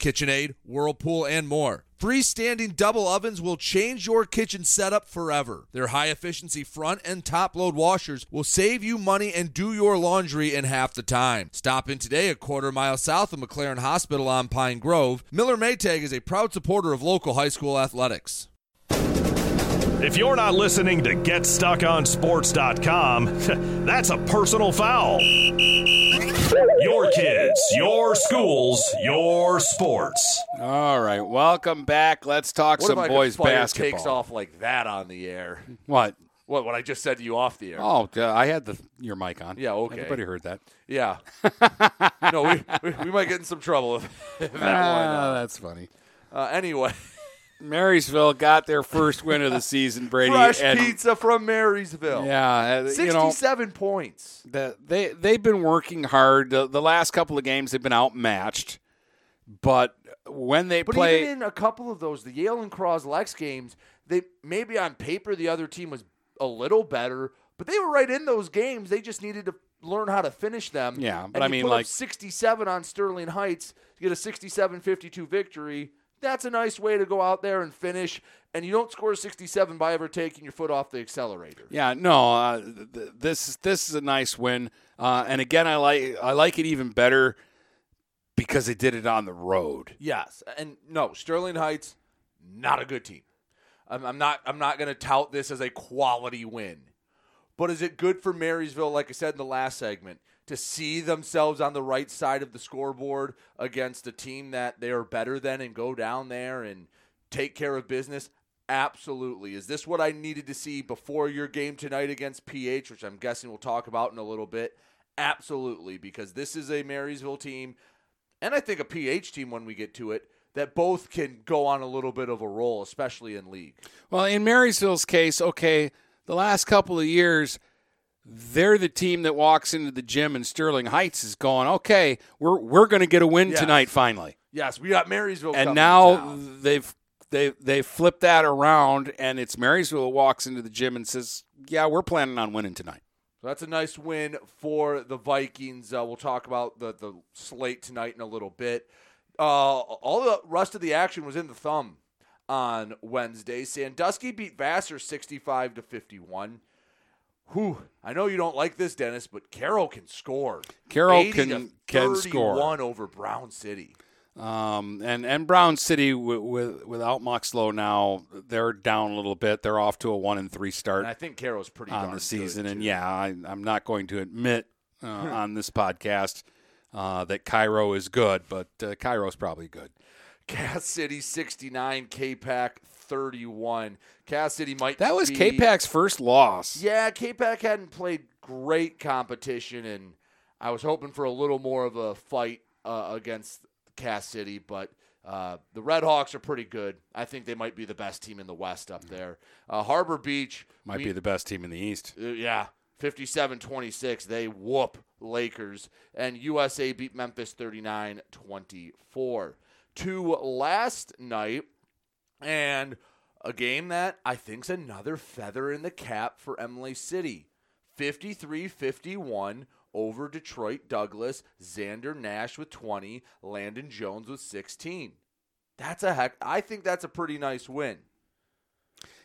KitchenAid, Whirlpool, and more. Freestanding double ovens will change your kitchen setup forever. Their high efficiency front and top load washers will save you money and do your laundry in half the time. Stop in today a quarter mile south of McLaren Hospital on Pine Grove. Miller Maytag is a proud supporter of local high school athletics. If you're not listening to GetStuckOnSports.com, that's a personal foul. Your kids, your schools, your sports. All right, welcome back. Let's talk What some if I boys fire basketball. takes off like that on the air? What? What? What I just said to you off the air? Oh, uh, I had the your mic on. Yeah, okay. Everybody heard that. Yeah. no, we, we we might get in some trouble if, if that Ah, that's funny. Uh, anyway, Marysville got their first win of the season, Brady. fresh and pizza from Marysville. Yeah, uh, you know, sixty-seven points. the, they they've been working hard. The, the last couple of games they've been outmatched, but when they But play, even in a couple of those, the Yale and Cross Lex games, they maybe on paper the other team was a little better, but they were right in those games. They just needed to learn how to finish them. Yeah, but And I mean, like- 67 on Sterling Heights to get a 67-52 victory. That's a nice way to go out there and finish. And you don't score 67 by ever taking your foot off the accelerator. yeah, no, uh, th- th- this this is a nice win. Uh, and again, I like I like it even better because they did it on the road. Yes, and no, Sterling Heights, not a good team. I'm, I'm not. I'm not going to tout this as a quality win, but is it good for Marysville? Like I said in the last segment, to see themselves on the right side of the scoreboard against a team that they are better than, and go down there and take care of business. Absolutely. Is this what I needed to see before your game tonight against PH, which I'm guessing we'll talk about in a little bit? Absolutely, because this is a Marysville team and I think a PH team when we get to it that both can go on a little bit of a roll, especially in league. Well, in Marysville's case, okay, the last couple of years, they're the team that walks into the gym and Sterling Heights is going, okay, we're we're going to get a win Yes. tonight finally. Yes, we got Marysville, coming and now they've they they flipped that around, and it's Marysville walks into the gym and says, "Yeah, we're planning on winning tonight." So that's a nice win for the Vikings. Uh, we'll talk about the the slate tonight in a little bit. Uh, all the rest of the action was in the thumb on Wednesday. Sandusky beat Vassar sixty-five to fifty-one. Whew, I know you don't like this, Dennis, but Carroll can score. Carroll can- can score. one over Brown City. Um, and and Brown City with, with without Moxlow now, they're down a little bit. They're off to a one and three start And I think Carroll's pretty on the season. and yeah, I, I'm not going to admit uh, on this podcast uh, that Caro is good, but uh, Caro's probably good. Cass City 69, K-Pac 31. Cass City might That was be- K-Pac's first loss. Yeah, K-Pac hadn't played great competition, and I was hoping for a little more of a fight uh, against Cass City, but uh, the Red Hawks are pretty good. I think they might be the best team in the West up there. Uh, Harbor Beach Might we- be the best team in the East. uh, yeah, 57-26. They whoop Lakers. And USA beat Memphis 39-24. To last night, and a game that I think's another feather in the cap for Imlay City. 53-51 over Detroit Douglas. Xander Nash with 20. Landon Jones with 16. That's a heck. I think that's a pretty nice win.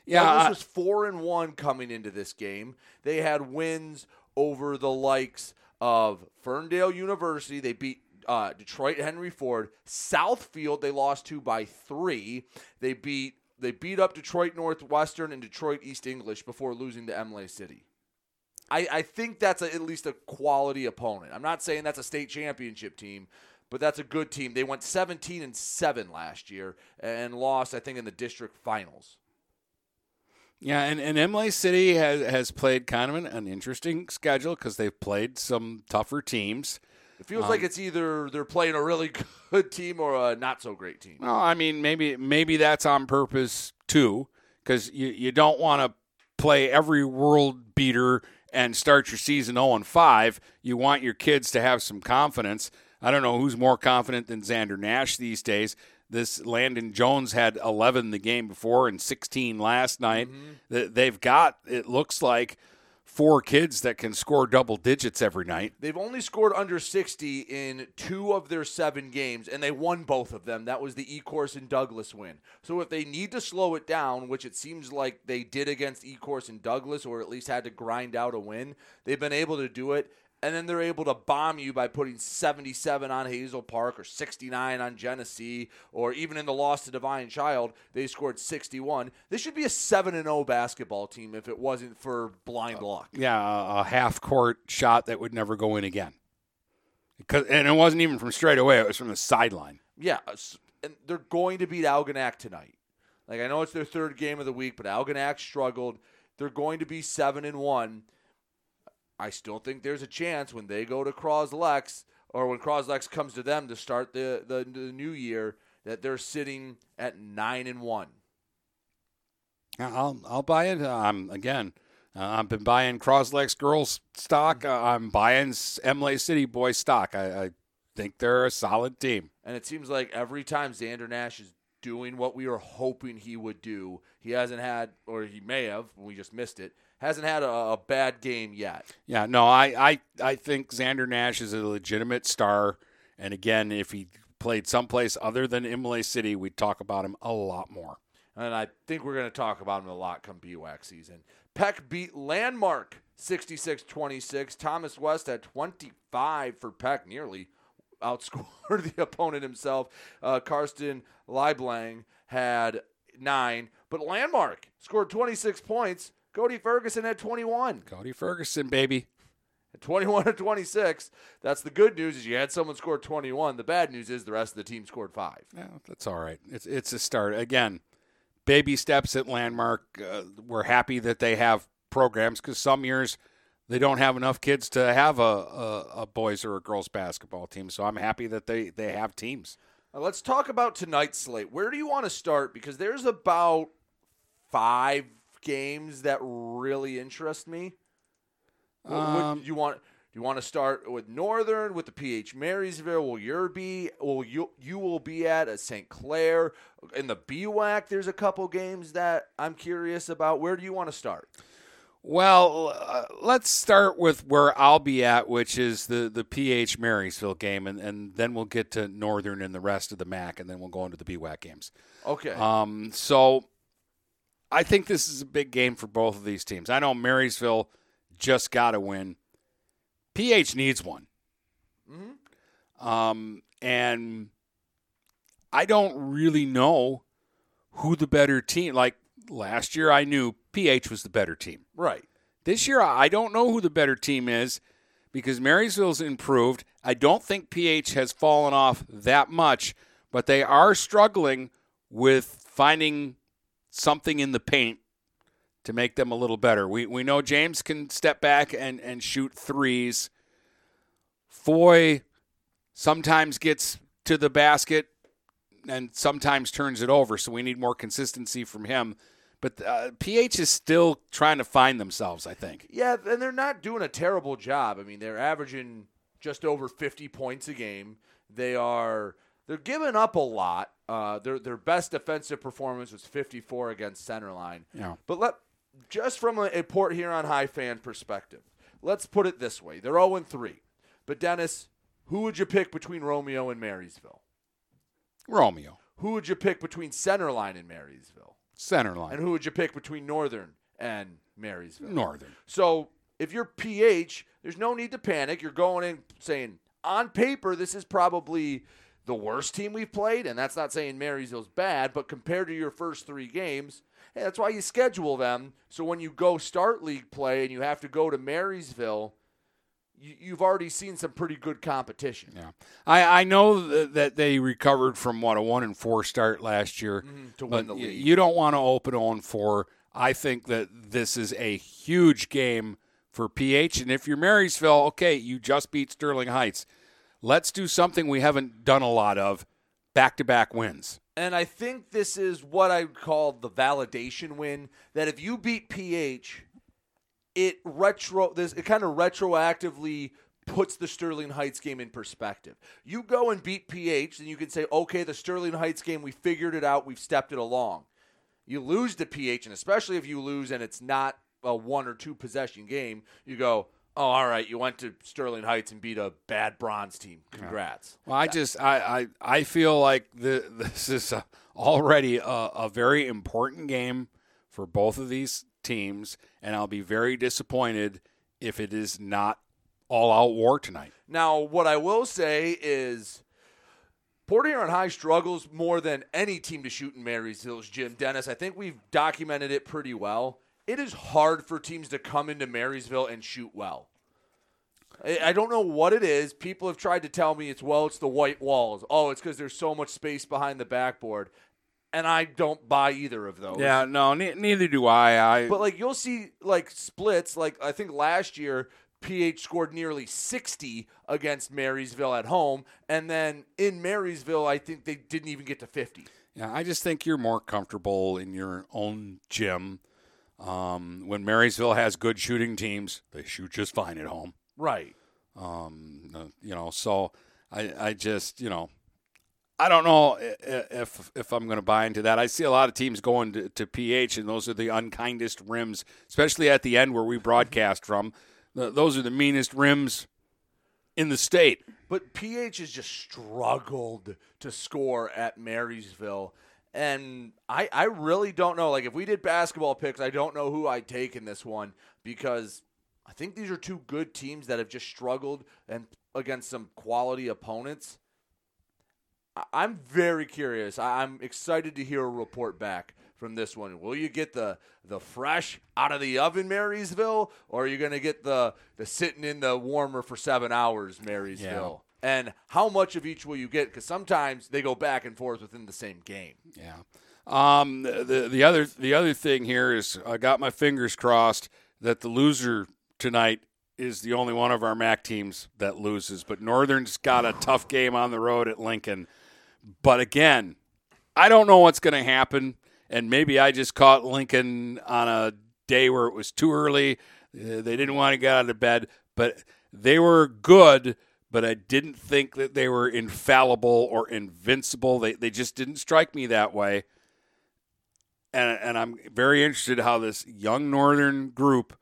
Yeah, Douglas I- was four and one coming into this game. They had wins over the likes of Ferndale University. They beat uh, Detroit Henry Ford. Southfield they lost to by three. They beat they beat up Detroit Northwestern and Detroit East English before losing to Imlay City. I, I think that's a, at least a quality opponent. I'm not saying that's a state championship team, but that's a good team. They went 17 and 7 last year and lost, I think, in the district finals. Yeah, and, and Imlay City has, has played kind of an, an interesting schedule because they've played some tougher teams. It feels Um, like it's either they're playing a really good team or a not so great team. Well, I mean, maybe maybe that's on purpose too, because you, you don't want to play every world beater and start your season 0 and 5. You want your kids to have some confidence. I don't know who's more confident than Xander Nash these days. This Landon Jones had 11 the game before and 16 last night. Th- They've got, it looks like, four kids that can score double digits every night. They've only scored under 60 in two of their seven games, and they won both of them. That was the Ecorse and Douglas win. So if they need to slow it down, which it seems like they did against Ecorse and Douglas, or at least had to grind out a win, they've been able to do it. And then they're able to bomb you by putting 77 on Hazel Park or 69 on Genesee, or even in the loss to Divine Child, they scored 61. This should be a 7 and 0 basketball team if it wasn't for blind uh, luck. Yeah, a, a half court shot that would never go in again. Because, and it wasn't even from straight away; it was from the sideline. Yeah, uh, and they're going to beat Algonac tonight. Like I know it's their third game of the week, but Algonac struggled. They're going to be seven and one. I still think there's a chance when they go to Croslex or when Croslex comes to them to start the, the the new year that they're sitting at nine and one. I'll I'll buy it. Um, again, uh, I've been buying Croslex girls stock. Uh, I'm buying Imlay City boys stock. I, I think they're a solid team. And it seems like every time Xander Nash is doing what we were hoping he would do, he hasn't had, or he may have, we just missed it, hasn't had a, a bad game yet. Yeah, no, I, I I think Xander Nash is a legitimate star. And again, if he played someplace other than Imlay City, we'd talk about him a lot more. And I think we're going to talk about him a lot come BWAC season. Peck beat Landmark 66 26. Thomas West at 25 for Peck, nearly outscored the opponent himself. Uh, Karsten Leiblang had nine, but Landmark scored 26 points. Cody Ferguson had 21. Cody Ferguson, baby. At 21 to 26. That's the good news is you had someone score 21. The bad news is the rest of the team scored five. Yeah, that's all right. It's it's a start. Again, baby steps at Landmark. Uh, we're happy that they have programs because some years they don't have enough kids to have a, a, a boys or a girls basketball team. So I'm happy that they, they have teams. Now, let's talk about tonight's slate. Where do you want to start? Because there's about five games that really interest me. Um, do you want? Do you want to start with Northern with the PH Marysville? Will you be? Will you you will be at a St. Clair in the BWAC? There's a couple games that I'm curious about. Where do you want to start? Well, uh, let's start with where I'll be at, which is the, the PH Marysville game, and, and then we'll get to Northern and the rest of the MAC, and then we'll go into the BWAC games. Okay. Um, so I think this is a big game for both of these teams. I know Marysville just got to win. PH needs one. Um, and I don't really know who the better team. Like last year, I knew PH was the better team. Right. This year, I don't know who the better team is because Marysville's improved. I don't think PH has fallen off that much, but they are struggling with finding something in the paint to make them a little better. We we know James can step back and, and shoot threes. Foy sometimes gets to the basket and sometimes turns it over, so we need more consistency from him. But uh, PH is still trying to find themselves, I think. Yeah, and they're not doing a terrible job. I mean, they're averaging just over 50 points a game. They are they're giving up a lot. Uh, their their best defensive performance was 54 against Centerline. Yeah. But let just from a, a Port Huron High fan perspective, let's put it this way: they're 0 3. But Dennis, who would you pick between Romeo and Marysville? Romeo. Who would you pick between Centerline and Marysville? Centerline. And who would you pick between Northern and Marysville? Northern. So if you're PH, there's no need to panic. You're going in saying, on paper, this is probably the worst team we've played. And that's not saying Marysville's bad, but compared to your first three games, hey, that's why you schedule them. So when you go start league play and you have to go to Marysville, you, you've already seen some pretty good competition. Yeah, I, I know th- that they recovered from what a one and four start last year Mhm, to win the y- league. You don't want to open on four. I think that this is a huge game for PH, and if you're Marysville, okay, you just beat Sterling Heights. Let's do something we haven't done a lot of: back-to-back wins. And I think this is what I call the validation win. That if you beat PH, it retro this it kind of retroactively puts the Sterling Heights game in perspective. You go and beat PH, then you can say, okay, the Sterling Heights game, we figured it out, we've stepped it along. You lose to PH, and especially if you lose and it's not a one or two possession game, you go, oh, all right, you went to Sterling Heights and beat a bad bronze team. Congrats. Well, I just I I, I feel like the, this is a, already a, a very important game for both of these teams, and I'll be very disappointed if it is not all out war tonight. Now, what I will say is Port Huron High struggles more than any team to shoot in Marysville's gym. Dennis, I think we've documented it pretty well. It is hard for teams to come into Marysville and shoot well. I don't know what it is. People have tried to tell me it's well, it's the white walls. Oh, it's because there's so much space behind the backboard, and I don't buy either of those. Yeah, no, ne- neither do I. I But like you'll see like splits. Like I think last year PH scored nearly 60 against Marysville at home, and then in Marysville I think they didn't even get to 50. Yeah, I just think you're more comfortable in your own gym. Um, when Marysville has good shooting teams, they shoot just fine at home. Right. Um, uh, you know, so I, I just, you know, I don't know if if I'm going to buy into that. I see a lot of teams going to, to PH, and those are the unkindest rims, especially at the end where we broadcast from. Those are the meanest rims in the state. But PH has just struggled to score at Marysville. And I, I really don't know. Like, if we did basketball picks, I don't know who I'd take in this one because I think these are two good teams that have just struggled and against some quality opponents. I'm very curious. I- I'm excited to hear a report back from this one. Will you get the the fresh out of the oven Marysville, or are you going to get the the sitting in the warmer for seven hours Marysville? And how much of each will you get? Because sometimes they go back and forth within the same game. Yeah. Um, the, the the other the other thing here is I got my fingers crossed that the loser tonight is the only one of our MAC teams that loses. But Northern's got a tough game on the road at Lincoln. But again, I don't know what's going to happen, and maybe I just caught Lincoln on a day where it was too early. Uh, They didn't want to get out of bed, but they were good. But I didn't think that they were infallible or invincible. They they just didn't strike me that way and and I'm very interested how this young northern group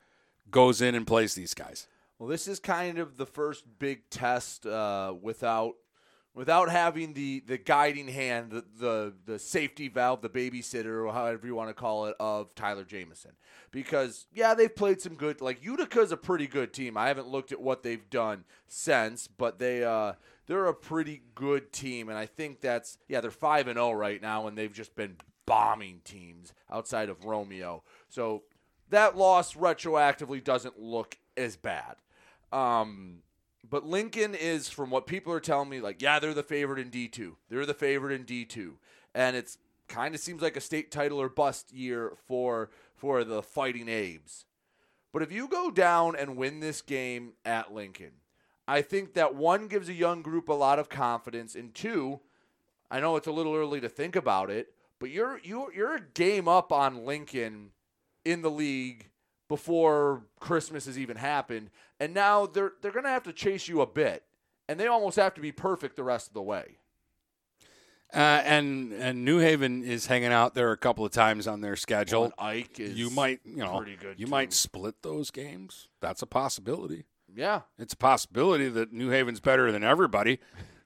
goes in and plays these guys. Well, this is kind of the first big test uh, without without having the, the guiding hand, the, the the safety valve, the babysitter, or however you want to call it, of Tyler Jamison. Because yeah, they've played some good. Like Utica's a pretty good team. I haven't looked at what they've done since, but they uh, they're a pretty good team, and I think that's yeah they're five and zero right now, and they've just been bombing teams outside of Romeo. So that loss retroactively doesn't look as bad. Um, but Lincoln is, from what people are telling me, like, yeah, they're the favorite in D2. They're the favorite in D2. And it's kind of seems like a state title or bust year for for the Fighting Abes. But if you go down and win this game at Lincoln, I think that one gives a young group a lot of confidence, and two, I know it's a little early to think about it, but you're you're you're a game up on Lincoln in the league before Christmas has even happened, and now they're they're gonna have to chase you a bit, and they almost have to be perfect the rest of the way. Uh, and and New Haven is hanging out there a couple of times on their schedule. Well, Ike is you might you know pretty good, you too. might split those games. That's a possibility. Yeah, it's a possibility that New Haven's better than everybody,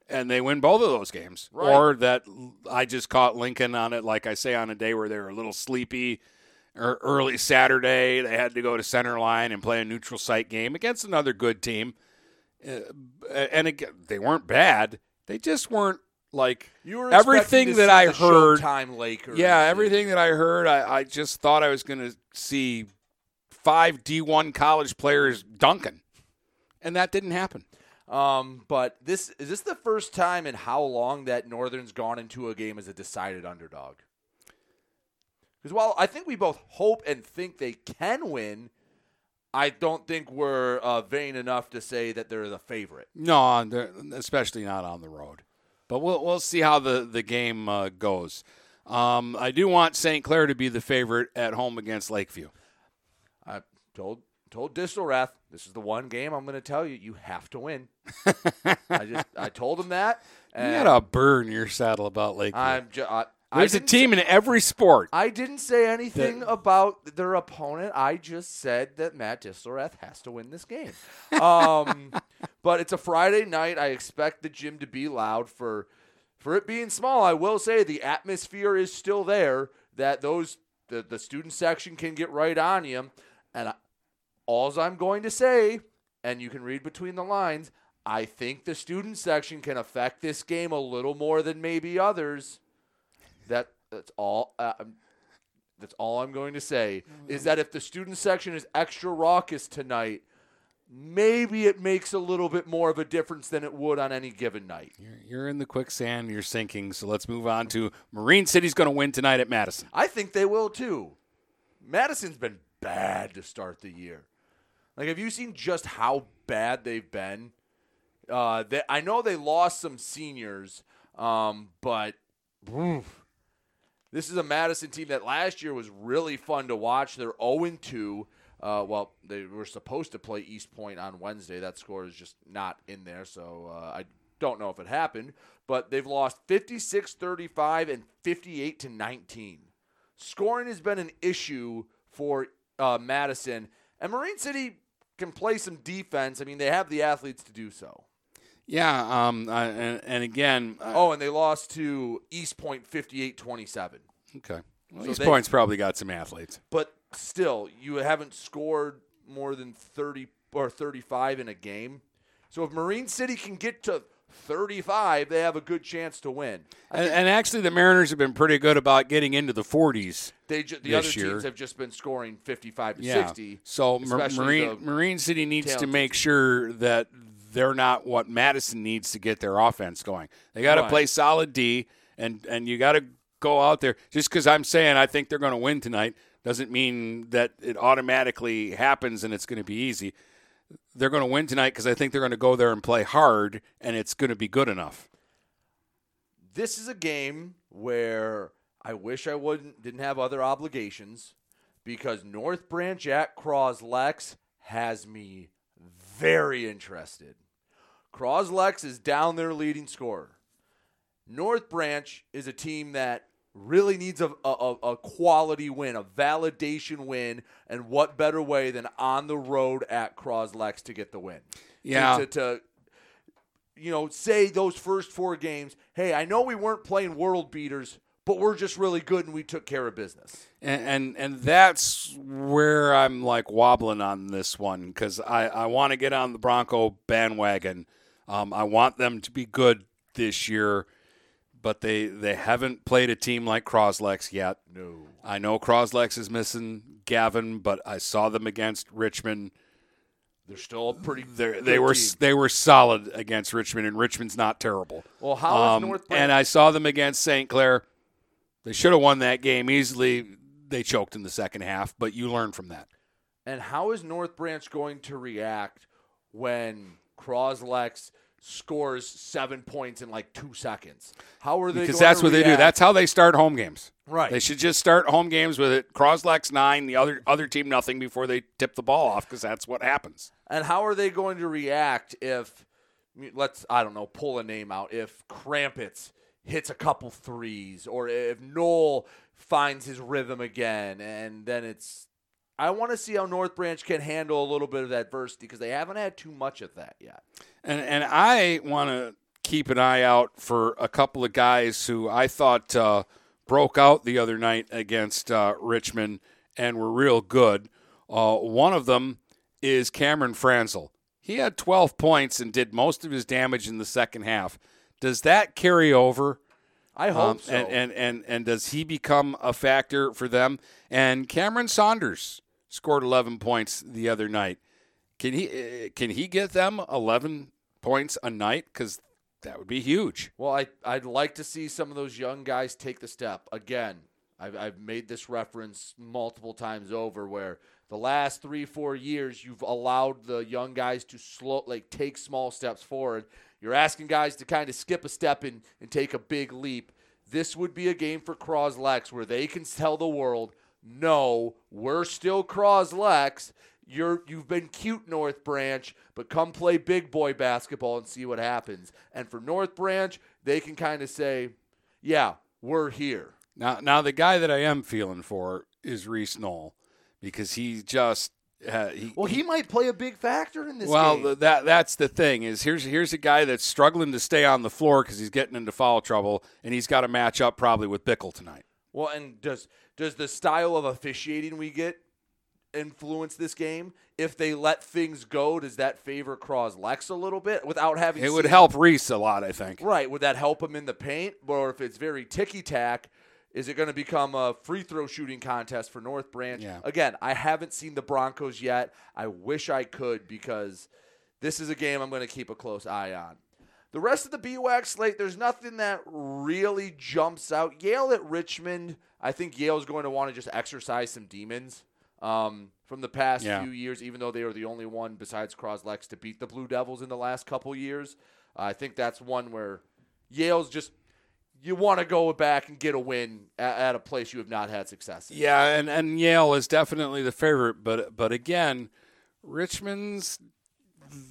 and they win both of those games. Right. Or that I just caught Lincoln on it, like I say, on a day where they were a little sleepy. Or early Saturday, they had to go to center line and play a neutral site game against another good team. Uh, and again, they weren't bad. They just weren't like You were everything that I heard. Time Lakers yeah, everything that I heard, I, I just thought I was going to see five D1 college players dunking, and that didn't happen. Um, but this is this the first time in how long that Northern's gone into a game as a decided underdog? Because while I think we both hope and think they can win, I don't think we're uh, vain enough to say that they're the favorite. No, especially not on the road. But we'll we'll see how the the game uh, goes. Um, I do want St. Clair to be the favorite at home against Lakeview. I told told Distelrath this is the one game I'm going to tell you you have to win. I just I told him that. You got a burr in your saddle about Lakeview. I'm ju- I, I There's a didn't team in every sport. I didn't say anything about their opponent. I just said that Matt Distelrath has to win this game. Um, but it's a Friday night. I expect the gym to be loud for for it being small. I will say the atmosphere is still there. That those the, the student section can get right on you. And I, alls I'm going to say, and you can read between the lines, I think the student section can affect this game a little more than maybe others. That that's all. Uh, um, that's all I'm going to say is that if the student section is extra raucous tonight, maybe it makes a little bit more of a difference than it would on any given night. You're in the quicksand, you're sinking. So let's move on to Marine City's going to win tonight at Madison. I think they will too. Madison's been bad to start the year. Like, have you seen just how bad they've been? Uh, they, I know they lost some seniors, um, but oof, this is a Madison team that last year was really fun to watch. They're 0 2. Uh, well, they were supposed to play Eastpointe on Wednesday. That score is just not in there, so uh, I don't know if it happened. But they've lost 56 35 and 58 to 19. Scoring has been an issue for uh, Madison, and Marine City can play some defense. I mean, they have the athletes to do so. Yeah, um, uh, and, and, again. Uh, oh, and they lost to Eastpointe 58 27. Okay. Well, so East they, Point's probably got some athletes. But still, you haven't scored more than 30 or 35 in a game. So if Marine City can get to 35, they have a good chance to win. And, and, actually, the Mariners have been pretty good about getting into the 40s. They ju- the other year. teams have just been scoring 55 to yeah. 60. So Marine Marine City needs to make sure that they're not what Madison needs to get their offense going. They got to right. play solid D, and and you got to go out there. Just because I'm saying I think they're going to win tonight doesn't mean that it automatically happens and it's going to be easy. They're going to win tonight because I think they're going to go there and play hard, and it's going to be good enough. This is a game where I wish I wouldn't didn't have other obligations because North Branch at Croslex has me very interested. Croslex is down their leading scorer. North Branch is a team that really needs a, a, a, quality win, a validation win, and what better way than on the road at Croslex to get the win? Yeah. To, to, you know, say those first four games, hey, I know we weren't playing world beaters, but we're just really good and we took care of business. And and, and that's where I'm like wobbling on this one because I, I want to get on the Bronco bandwagon. Um, I want them to be good this year but they they haven't played a team like Croslex yet. No. I know Croslex is missing Gavin, but I saw them against Richmond. They're still pretty. They're, they were team. they were solid against Richmond, and Richmond's not terrible. Well, how um, is North? And I saw them against St. Clair. They should have won that game easily. They choked in the second half, but you learn from that. And how is North Branch going to react when Croslex – scores seven points in like two seconds. How are they? Because that's what react? they do. That's how they start home games. Right. They should just start home games with it. Croslex nine, the other other team nothing before they tip the ball off. Because that's what happens. And how are they going to react if let's I don't know pull a name out if Crampets hits a couple threes or if Noel finds his rhythm again and then it's I want to see how North Branch can handle a little bit of adversity because they haven't had too much of that yet. And and I want to keep an eye out for a couple of guys who I thought uh, broke out the other night against uh, Richmond and were real good. Uh, one of them is Cameron Franzel. He had 12 points and did most of his damage in the second half. Does that carry over? I hope um, so. And, and, and, and does he become a factor for them? And Cameron Saunders scored 11 points the other night. Can he uh, can he get them 11 points a night? Because that would be huge. Well, I I'd like to see some of those young guys take the step again. I've I've made this reference multiple times over where the last three four years you've allowed the young guys to slow like take small steps forward. You're asking guys to kind of skip a step and, and take a big leap. This would be a game for Croslex where they can tell the world no, we're still Croslex. You're you've been cute, North Branch, but come play big boy basketball and see what happens. And for North Branch, they can kind of say, "Yeah, we're here." Now, now the guy that I am feeling for is Reese Knoll because he just uh, he, well, he might play a big factor in this. Well, game. that that's the thing is here's here's a guy that's struggling to stay on the floor because he's getting into foul trouble, and he's got to match up probably with Bickle tonight. Well, and does does the style of officiating we get influence this game? If they let things go, does that favor Croslex a little bit without having? It would help Reese a lot, I think. Right? Would that help him in the paint? Or if it's very ticky tack, Is it going to become a free throw shooting contest for North Branch? Yeah. Again, I haven't seen the Broncos yet. I wish I could because this is a game I'm going to keep a close eye on. The rest of the BWAC slate, there's nothing that really jumps out. Yale at Richmond, I think Yale's going to want to just exercise some demons um, from the past Yeah. few years, even though they were the only one besides Croslex to beat the Blue Devils in the last couple years. I think that's one where Yale's just you want to go back and get a win at, at a place you have not had success in. Yeah, and, and Yale is definitely the favorite, but but again, Richmond's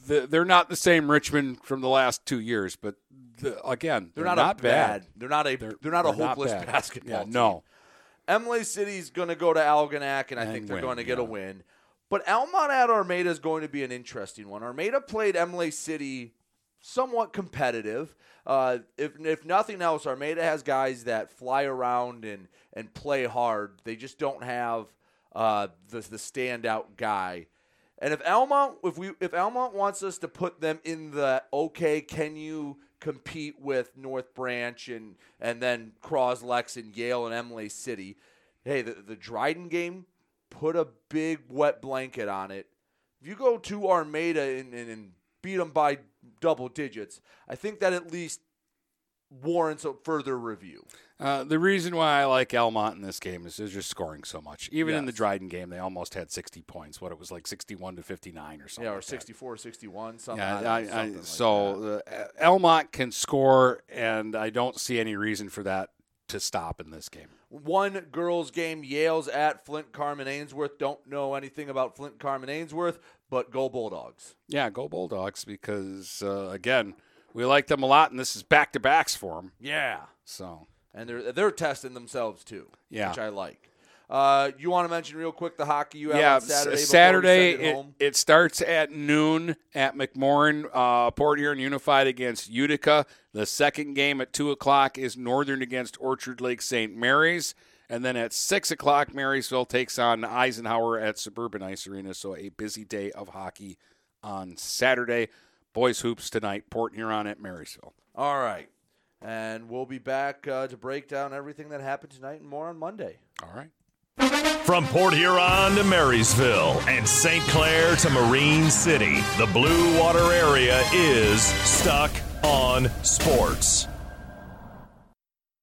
the, they're not the same Richmond from the last two years, but the, again, They're, they're, not, a bad. bad. They're not a. They're, not a they're not hopeless bad. basketball. Yeah, team. no. Imlay City's going to go to Algonac, and I And think they're win, going to get a win. But Almont at Armada is going to be an interesting one. Armada played Imlay City somewhat competitive. Uh, if if nothing else, Armada has guys that fly around and and play hard. They just don't have uh, the the standout guy. And if Almont, if we, if Almont wants us to put them in the okay, can you compete with North Branch and and then Croslex and Yale and Imlay City? Hey, the the Dryden game, put a big wet blanket on it. If you go to Armada and, and, and beat them by double digits, I think that at least warrants a further review. Uh, the reason why I like Almont in this game is they're just scoring so much. Even in the Dryden game, they almost had 60 points. What it was like 61 to 59 or something. Yeah, or like that. 61, something. Yeah, I don't I, I, something like that. so uh, Almont can score, and I don't see any reason for that to stop in this game. One girls game, Yale's at Flint Carman-Ainsworth. Don't know anything about Flint Carman-Ainsworth, but go Bulldogs. Yeah, go Bulldogs because uh, again, we like them a lot, and this is back to backs for them. Yeah. So And they're they're testing themselves too. Yeah. Which I like. Uh, you want to mention real quick the hockey you have yeah, on Saturday? Saturday it it, home? it starts at noon at McMorran. Uh, Port Huron Unified against Utica. The second game at two o'clock is Northern against Orchard Lake St. Mary's, and then at six o'clock Marysville takes on Eisenhower at Suburban Ice Arena. So a busy day of hockey on Saturday. Boys hoops tonight. Port Huron at Marysville. All right. And we'll be back uh, to break down everything that happened tonight and more on Monday. All right. From Port Huron to Marysville and St. Clair to Marine City, the Blue Water area is stuck on sports.